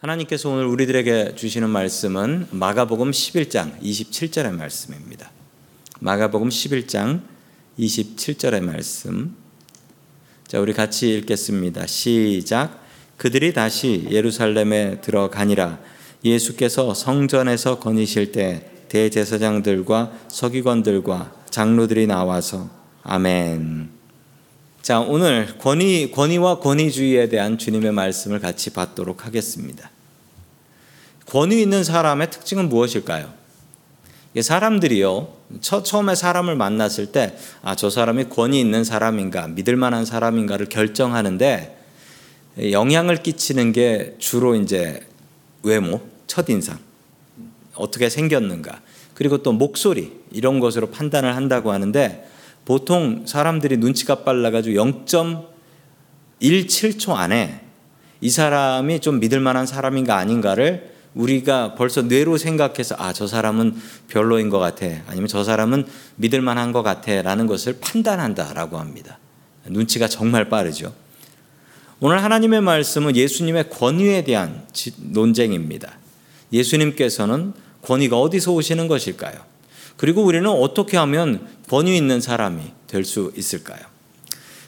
하나님께서 오늘 우리들에게 주시는 말씀은 마가복음 11장 27절의 말씀입니다. 마가복음 11장 27절의 말씀. 자, 우리 같이 읽겠습니다. 시작. 그들이 다시 예루살렘에 들어가니라. 예수께서 성전에서 거니실 때 대제사장들과 서기관들과 장로들이 나와서 아멘. 자, 오늘 권위, 권위와 권위주의에 대한 주님의 말씀을 같이 받도록 하겠습니다. 권위 있는 사람의 특징은 무엇일까요? 사람들이요, 처, 처음에 사람을 만났을 때, 아, 저 사람이 권위 있는 사람인가, 믿을 만한 사람인가를 결정하는데, 영향을 끼치는 게 주로 이제 외모, 첫인상, 어떻게 생겼는가, 그리고 또 목소리, 이런 것으로 판단을 한다고 하는데, 보통 사람들이 눈치가 빨라가지고 0.17초 안에 이 사람이 좀 믿을 만한 사람인가 아닌가를 우리가 벌써 뇌로 생각해서 아, 저 사람은 별로인 것 같아. 아니면 저 사람은 믿을 만한 것 같아. 라는 것을 판단한다라고 합니다. 눈치가 정말 빠르죠. 오늘 하나님의 말씀은 예수님의 권위에 대한 논쟁입니다. 예수님께서는 권위가 어디서 오시는 것일까요? 그리고 우리는 어떻게 하면 권위 있는 사람이 될 수 있을까요?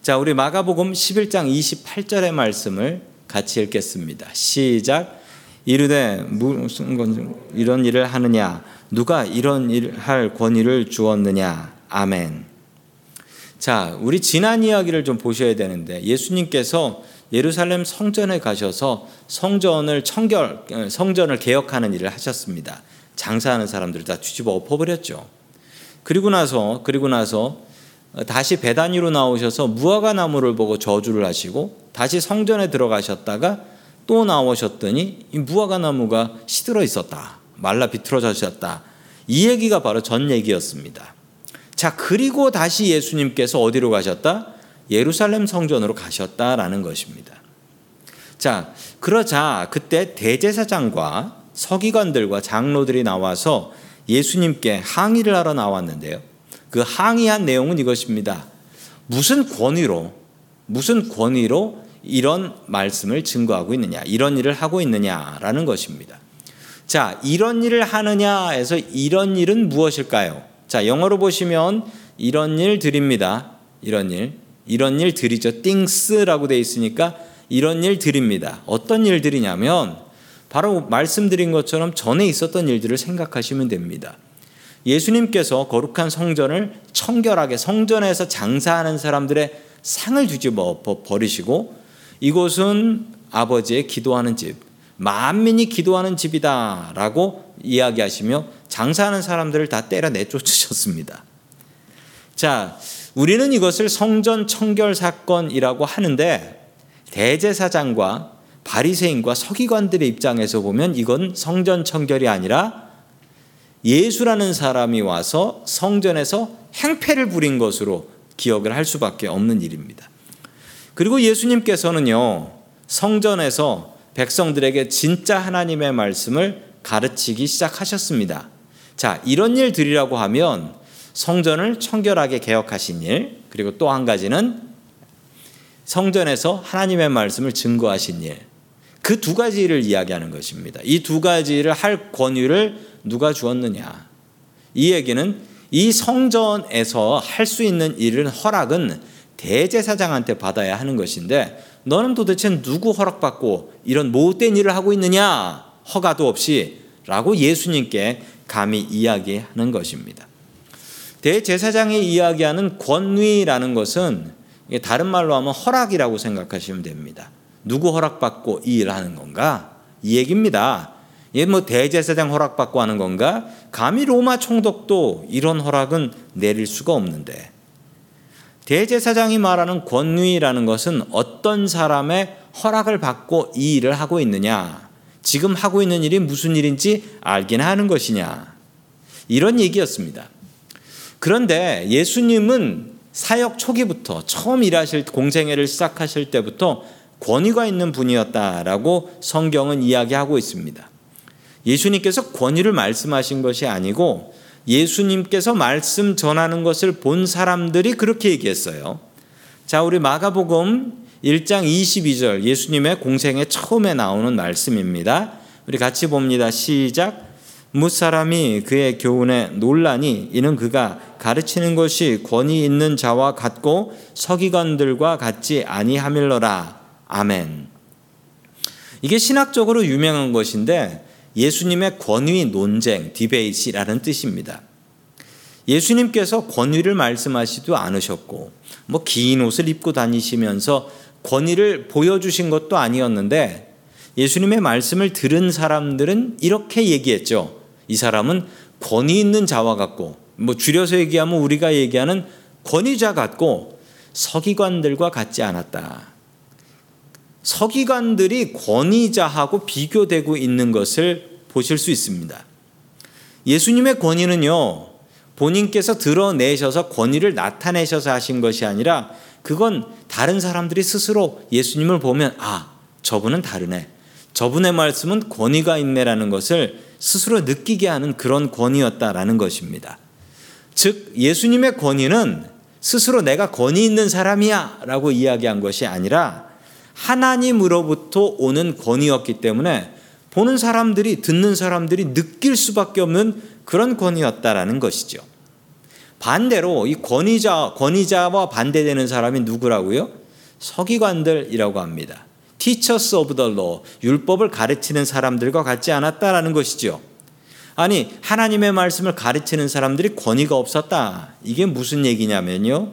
자, 우리 마가복음 11장 28절의 말씀을 같이 읽겠습니다. 시작. 이르되 무슨 건 이런 일을 하느냐? 누가 이런 일 할 권위를 주었느냐? 아멘. 자, 우리 지난 이야기를 좀 보셔야 되는데 예수님께서 예루살렘 성전에 가셔서 성전을 청결 성전을 개혁하는 일을 하셨습니다. 장사하는 사람들을 다 뒤집어 엎어버렸죠. 그리고 나서 그리고 나서 다시 배단위로 나오셔서 무화과 나무를 보고 저주를 하시고 다시 성전에 들어가셨다가 또 나오셨더니 이 무화과 나무가 시들어 있었다. 말라 비틀어졌었다. 이 얘기가 바로 전 얘기였습니다. 자, 그리고 다시 예수님께서 어디로 가셨다? 예루살렘 성전으로 가셨다라는 것입니다. 자, 그러자 그때 대제사장과 서기관들과 장로들이 나와서 예수님께 항의를 하러 나왔는데요. 그 항의한 내용은 이것입니다. 무슨 권위로, 무슨 권위로 이런 말씀을 증거하고 있느냐, 이런 일을 하고 있느냐라는 것입니다. 자, 이런 일을 하느냐에서 이런 일은 무엇일까요? 자, 영어로 보시면 이런 일 드립니다. 이런 일. 이런 일 드리죠. things라고 되어 있으니까 이런 일 드립니다. 어떤 일들이냐면 바로 말씀드린 것처럼 전에 있었던 일들을 생각하시면 됩니다. 예수님께서 거룩한 성전을 청결하게 성전에서 장사하는 사람들의 상을 뒤집어 버리시고 이곳은 아버지의 기도하는 집, 만민이 기도하는 집이다라고 이야기하시며 장사하는 사람들을 다 때려 내쫓으셨습니다. 자, 우리는 이것을 성전 청결 사건이라고 하는데 대제사장과 바리새인과 서기관들의 입장에서 보면 이건 성전 청결이 아니라 예수라는 사람이 와서 성전에서 행패를 부린 것으로 기억을 할 수밖에 없는 일입니다. 그리고 예수님께서는요, 성전에서 백성들에게 진짜 하나님의 말씀을 가르치기 시작하셨습니다. 자, 이런 일들이라고 하면 성전을 청결하게 개혁하신 일, 그리고 또 한 가지는 성전에서 하나님의 말씀을 증거하신 일, 그 두 가지를 이야기하는 것입니다. 이 두 가지를 할 권위를 누가 주었느냐? 이 얘기는 이 성전에서 할 수 있는 일은 허락은 대제사장한테 받아야 하는 것인데 너는 도대체 누구 허락받고 이런 못된 일을 하고 있느냐? 허가도 없이 라고 예수님께 감히 이야기하는 것입니다. 대제사장이 이야기하는 권위라는 것은 다른 말로 하면 허락이라고 생각하시면 됩니다. 누구 허락받고 이 일을 하는 건가? 이 얘기입니다. 뭐 대제사장 허락받고 하는 건가? 감히 로마 총독도 이런 허락은 내릴 수가 없는데 대제사장이 말하는 권위라는 것은 어떤 사람의 허락을 받고 이 일을 하고 있느냐? 지금 하고 있는 일이 무슨 일인지 알긴 하는 것이냐? 이런 얘기였습니다. 그런데 예수님은 사역 초기부터 처음 일하실 공생애를 시작하실 때부터 권위가 있는 분이었다라고 성경은 이야기하고 있습니다. 예수님께서 권위를 말씀하신 것이 아니고 예수님께서 말씀 전하는 것을 본 사람들이 그렇게 얘기했어요. 자, 우리 마가복음 1장 22절 예수님의 공생의 처음에 나오는 말씀입니다. 우리 같이 봅니다. 시작. 무사람이 그의 교훈에 논란이 이는 그가 가르치는 것이 권위 있는 자와 같고 서기관들과 같지 아니하밀러라. 아멘. 이게 신학적으로 유명한 것인데 예수님의 권위 논쟁, 디베이시라는 뜻입니다. 예수님께서 권위를 말씀하시도 않으셨고 뭐 긴 옷을 입고 다니시면서 권위를 보여주신 것도 아니었는데 예수님의 말씀을 들은 사람들은 이렇게 얘기했죠. 이 사람은 권위 있는 자와 같고 뭐 줄여서 얘기하면 우리가 얘기하는 권위자 같고 서기관들과 같지 않았다. 서기관들이 권위자하고 비교되고 있는 것을 보실 수 있습니다. 예수님의 권위는요, 본인께서 드러내셔서 권위를 나타내셔서 하신 것이 아니라 그건 다른 사람들이 스스로 예수님을 보면 아, 저분은 다르네. 저분의 말씀은 권위가 있네라는 것을 스스로 느끼게 하는 그런 권위였다라는 것입니다. 즉, 예수님의 권위는 스스로 내가 권위 있는 사람이야 라고 이야기한 것이 아니라 하나님으로부터 오는 권위였기 때문에 보는 사람들이, 듣는 사람들이 느낄 수밖에 없는 그런 권위였다라는 것이죠. 반대로 이 권위자, 권위자와 반대되는 사람이 누구라고요? 서기관들이라고 합니다. teachers of the law, 율법을 가르치는 사람들과 같지 않았다라는 것이죠. 아니, 하나님의 말씀을 가르치는 사람들이 권위가 없었다. 이게 무슨 얘기냐면요.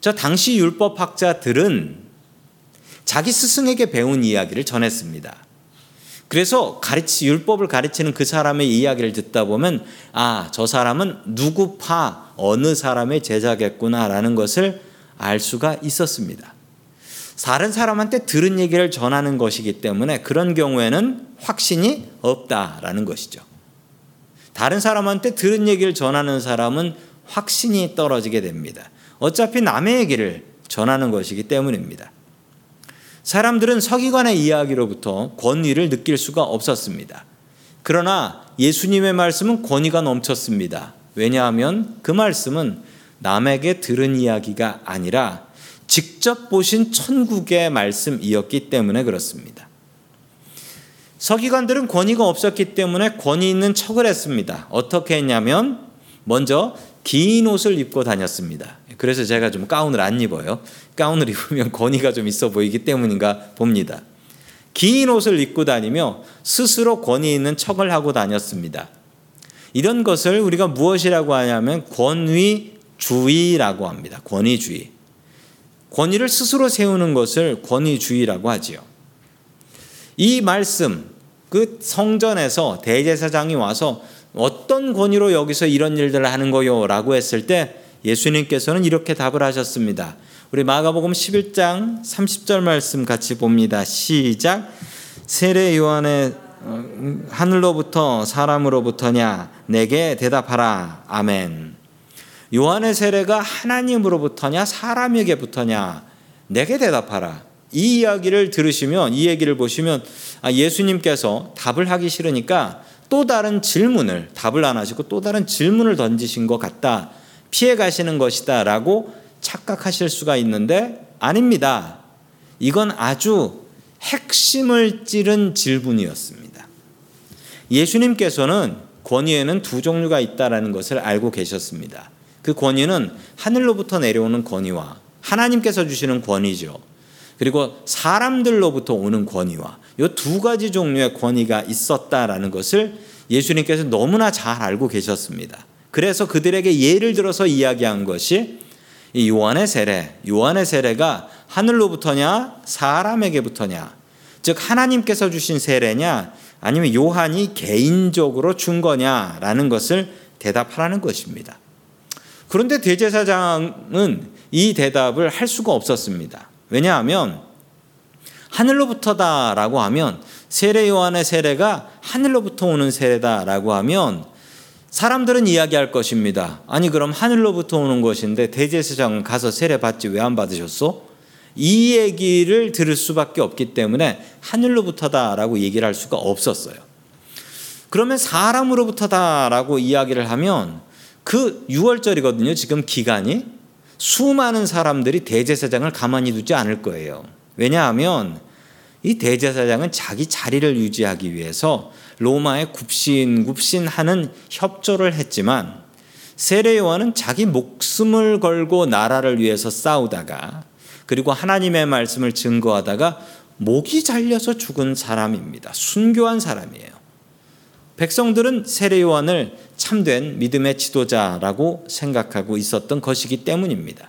저 당시 율법학자들은 자기 스승에게 배운 이야기를 전했습니다. 그래서 가르치 율법을 가르치는 그 사람의 이야기를 듣다 보면 아, 저 사람은 누구 파 어느 사람의 제자겠구나라는 것을 알 수가 있었습니다. 다른 사람한테 들은 얘기를 전하는 것이기 때문에 그런 경우에는 확신이 없다라는 것이죠. 다른 사람한테 들은 얘기를 전하는 사람은 확신이 떨어지게 됩니다. 어차피 남의 얘기를 전하는 것이기 때문입니다. 사람들은 서기관의 이야기로부터 권위를 느낄 수가 없었습니다. 그러나 예수님의 말씀은 권위가 넘쳤습니다. 왜냐하면 그 말씀은 남에게 들은 이야기가 아니라 직접 보신 천국의 말씀이었기 때문에 그렇습니다. 서기관들은 권위가 없었기 때문에 권위 있는 척을 했습니다. 어떻게 했냐면 먼저 긴 옷을 입고 다녔습니다. 그래서 제가 좀 가운을 안 입어요. 가운을 입으면 권위가 좀 있어 보이기 때문인가 봅니다. 긴 옷을 입고 다니며 스스로 권위 있는 척을 하고 다녔습니다. 이런 것을 우리가 무엇이라고 하냐면 권위주의라고 합니다. 권위주의. 권위를 스스로 세우는 것을 권위주의라고 하지요. 이 말씀, 그 성전에서 대제사장이 와서 어떤 권위로 여기서 이런 일들을 하는 거요? 라고 했을 때 예수님께서는 이렇게 답을 하셨습니다. 우리 마가복음 11장 30절 말씀 같이 봅니다. 시작. 세례 요한의 어, 하늘로부터 사람으로부터냐 내게 대답하라 아멘. 요한의 세례가 하나님으로부터냐 사람에게부터냐 내게 대답하라. 이 이야기를 들으시면 이 얘기를 보시면 아, 예수님께서 답을 하기 싫으니까 또 다른 질문을 답을 안 하시고 또 다른 질문을 던지신 것 같다. 피해 가시는 것이다 라고 착각하실 수가 있는데 아닙니다. 이건 아주 핵심을 찌른 질문이었습니다. 예수님께서는 권위에는 두 종류가 있다라는 것을 알고 계셨습니다. 그 권위는 하늘로부터 내려오는 권위와 하나님께서 주시는 권위죠. 그리고 사람들로부터 오는 권위와 이 두 가지 종류의 권위가 있었다라는 것을 예수님께서 너무나 잘 알고 계셨습니다. 그래서 그들에게 예를 들어서 이야기한 것이 이 요한의 세례, 요한의 세례가 하늘로부터냐 사람에게부터냐, 즉 하나님께서 주신 세례냐 아니면 요한이 개인적으로 준 거냐라는 것을 대답하라는 것입니다. 그런데 대제사장은 이 대답을 할 수가 없었습니다. 왜냐하면 하늘로부터다라고 하면 세례 요한의 세례가 하늘로부터 오는 세례다라고 하면 사람들은 이야기할 것입니다. 아니 그럼 하늘로부터 오는 것인데 대제사장 가서 세례 받지 왜 안 받으셨어? 이 얘기를 들을 수밖에 없기 때문에 하늘로부터다라고 얘기를 할 수가 없었어요. 그러면 사람으로부터다라고 이야기를 하면 그 6월절이거든요. 지금 기간이 수많은 사람들이 대제사장을 가만히 두지 않을 거예요. 왜냐하면 이 대제사장은 자기 자리를 유지하기 위해서 로마에 굽신굽신하는 협조를 했지만 세례 요한은 자기 목숨을 걸고 나라를 위해서 싸우다가 그리고 하나님의 말씀을 증거하다가 목이 잘려서 죽은 사람입니다. 순교한 사람이에요. 백성들은 세례 요한을 참된 믿음의 지도자라고 생각하고 있었던 것이기 때문입니다.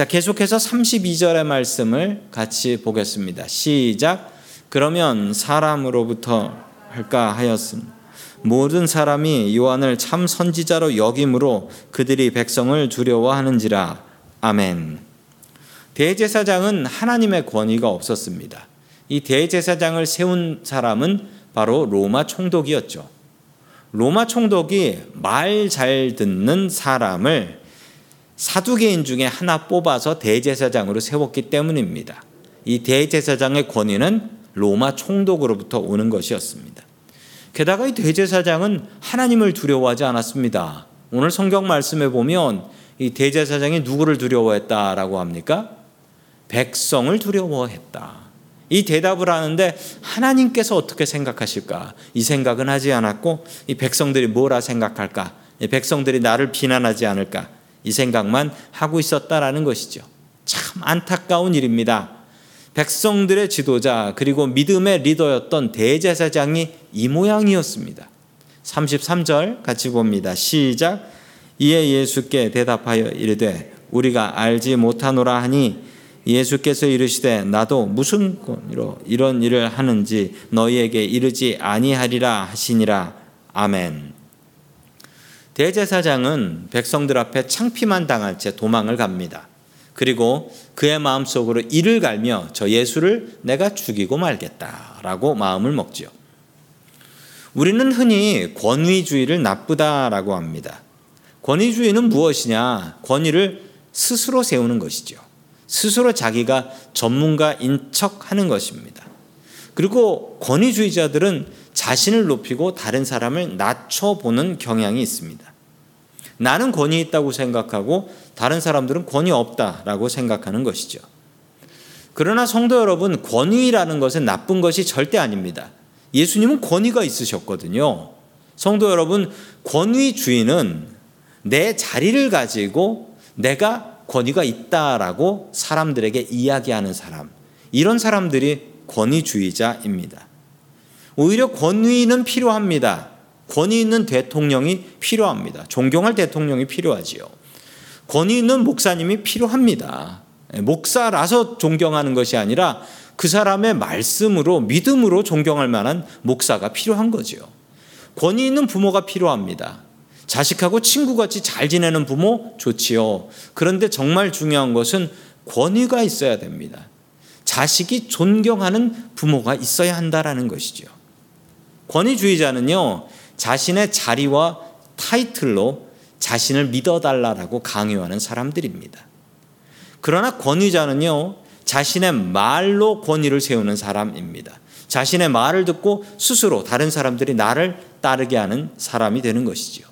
자, 계속해서 32절의 말씀을 같이 보겠습니다. 시작. 그러면 사람으로부터 할까 하였음. 모든 사람이 요한을 참 선지자로 여김으로 그들이 백성을 두려워하는지라. 아멘. 대제사장은 하나님의 권위가 없었습니다. 이 대제사장을 세운 사람은 바로 로마 총독이었죠. 로마 총독이 말 잘 듣는 사람을 사두개인 중에 하나 뽑아서 대제사장으로 세웠기 때문입니다. 이 대제사장의 권위는 로마 총독으로부터 오는 것이었습니다. 게다가 이 대제사장은 하나님을 두려워하지 않았습니다. 오늘 성경 말씀에 보면 이 대제사장이 누구를 두려워했다라고 합니까? 백성을 두려워했다. 이 대답을 하는데 하나님께서 어떻게 생각하실까? 이 생각은 하지 않았고 이 백성들이 뭐라 생각할까? 이 백성들이 나를 비난하지 않을까? 이 생각만 하고 있었다라는 것이죠. 참 안타까운 일입니다. 백성들의 지도자 그리고 믿음의 리더였던 대제사장이 이 모양이었습니다. 33절 같이 봅니다. 시작. 이에 예수께 대답하여 이르되 우리가 알지 못하노라 하니 예수께서 이르시되 나도 무슨 권위로 이런 일을 하는지 너희에게 이르지 아니하리라 하시니라. 아멘. 대제사장은 백성들 앞에 창피만 당할 채 도망을 갑니다. 그리고 그의 마음속으로 이를 갈며 저 예수를 내가 죽이고 말겠다라고 마음을 먹지요. 우리는 흔히 권위주의를 나쁘다라고 합니다. 권위주의는 무엇이냐? 권위를 스스로 세우는 것이죠. 스스로 자기가 전문가인 척 하는 것입니다. 그리고 권위주의자들은 자신을 높이고 다른 사람을 낮춰보는 경향이 있습니다. 나는 권위 있다고 생각하고 다른 사람들은 권위 없다라고 생각하는 것이죠. 그러나 성도 여러분, 권위라는 것은 나쁜 것이 절대 아닙니다. 예수님은 권위가 있으셨거든요. 성도 여러분, 권위주의는 내 자리를 가지고 내가 권위가 있다라고 사람들에게 이야기하는 사람. 이런 사람들이 권위주의자입니다. 오히려 권위는 필요합니다. 권위 있는 대통령이 필요합니다. 존경할 대통령이 필요하지요. 권위 있는 목사님이 필요합니다. 목사라서 존경하는 것이 아니라 그 사람의 말씀으로 믿음으로 존경할 만한 목사가 필요한 거지요. 권위 있는 부모가 필요합니다. 자식하고 친구같이 잘 지내는 부모 좋지요. 그런데 정말 중요한 것은 권위가 있어야 됩니다. 자식이 존경하는 부모가 있어야 한다라는 것이죠. 권위주의자는요, 자신의 자리와 타이틀로 자신을 믿어달라고 강요하는 사람들입니다. 그러나 권위자는요, 자신의 말로 권위를 세우는 사람입니다. 자신의 말을 듣고 스스로 다른 사람들이 나를 따르게 하는 사람이 되는 것이죠.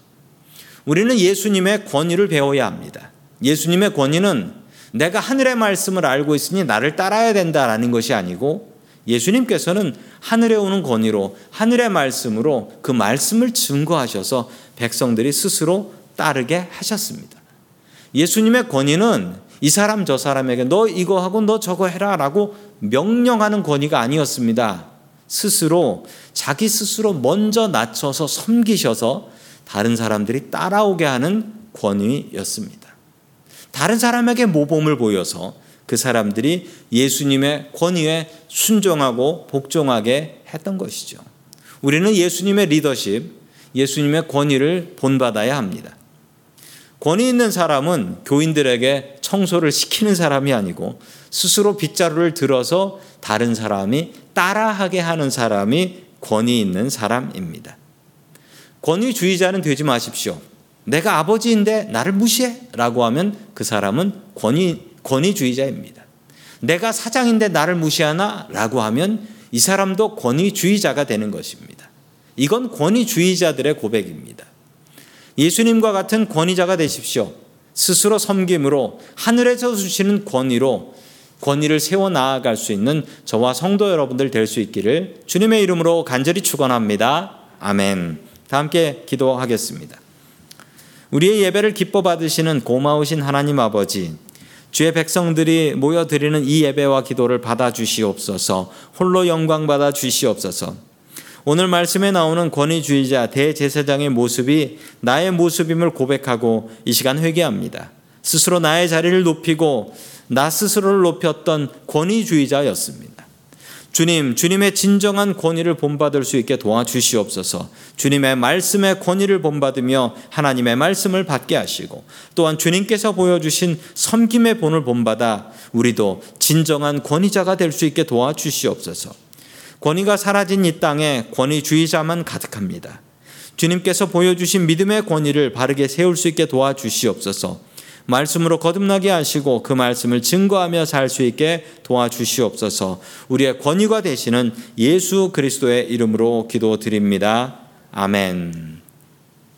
우리는 예수님의 권위를 배워야 합니다. 예수님의 권위는 내가 하늘의 말씀을 알고 있으니 나를 따라야 된다라는 것이 아니고 예수님께서는 하늘에 오는 권위로 하늘의 말씀으로 그 말씀을 증거하셔서 백성들이 스스로 따르게 하셨습니다. 예수님의 권위는 이 사람 저 사람에게 너 이거 하고 너 저거 해라라고 명령하는 권위가 아니었습니다. 스스로 자기 스스로 먼저 낮춰서 섬기셔서 다른 사람들이 따라오게 하는 권위였습니다. 다른 사람에게 모범을 보여서 그 사람들이 예수님의 권위에 순종하고 복종하게 했던 것이죠. 우리는 예수님의 리더십, 예수님의 권위를 본받아야 합니다. 권위 있는 사람은 교인들에게 청소를 시키는 사람이 아니고 스스로 빗자루를 들어서 다른 사람이 따라하게 하는 사람이 권위 있는 사람입니다. 권위주의자는 되지 마십시오. 내가 아버지인데 나를 무시해? 라고 하면 그 사람은 권위, 권위주의자입니다. 내가 사장인데 나를 무시하나? 라고 하면 이 사람도 권위주의자가 되는 것입니다. 이건 권위주의자들의 고백입니다. 예수님과 같은 권위자가 되십시오. 스스로 섬김으로 하늘에서 주시는 권위로 권위를 세워 나아갈 수 있는 저와 성도 여러분들 될 수 있기를 주님의 이름으로 간절히 축원합니다. 아멘. 다 함께 기도하겠습니다. 우리의 예배를 기뻐 받으시는 고마우신 하나님 아버지, 주의 백성들이 모여 드리는 이 예배와 기도를 받아 주시옵소서. 홀로 영광 받아 주시옵소서. 오늘 말씀에 나오는 권위주의자 대제사장의 모습이 나의 모습임을 고백하고 이 시간 회개합니다. 스스로 나의 자리를 높이고 나 스스로를 높였던 권위주의자였습니다. 주님, 주님의 진정한 권위를 본받을 수 있게 도와주시옵소서. 주님의 말씀의 권위를 본받으며 하나님의 말씀을 받게 하시고 또한 주님께서 보여주신 섬김의 본을 본받아 우리도 진정한 권위자가 될 수 있게 도와주시옵소서. 권위가 사라진 이 땅에 권위주의자만 가득합니다. 주님께서 보여주신 믿음의 권위를 바르게 세울 수 있게 도와주시옵소서. 말씀으로 거듭나게 하시고 그 말씀을 증거하며 살 수 있게 도와주시옵소서. 우리의 권위가 되시는 예수 그리스도의 이름으로 기도드립니다. 아멘.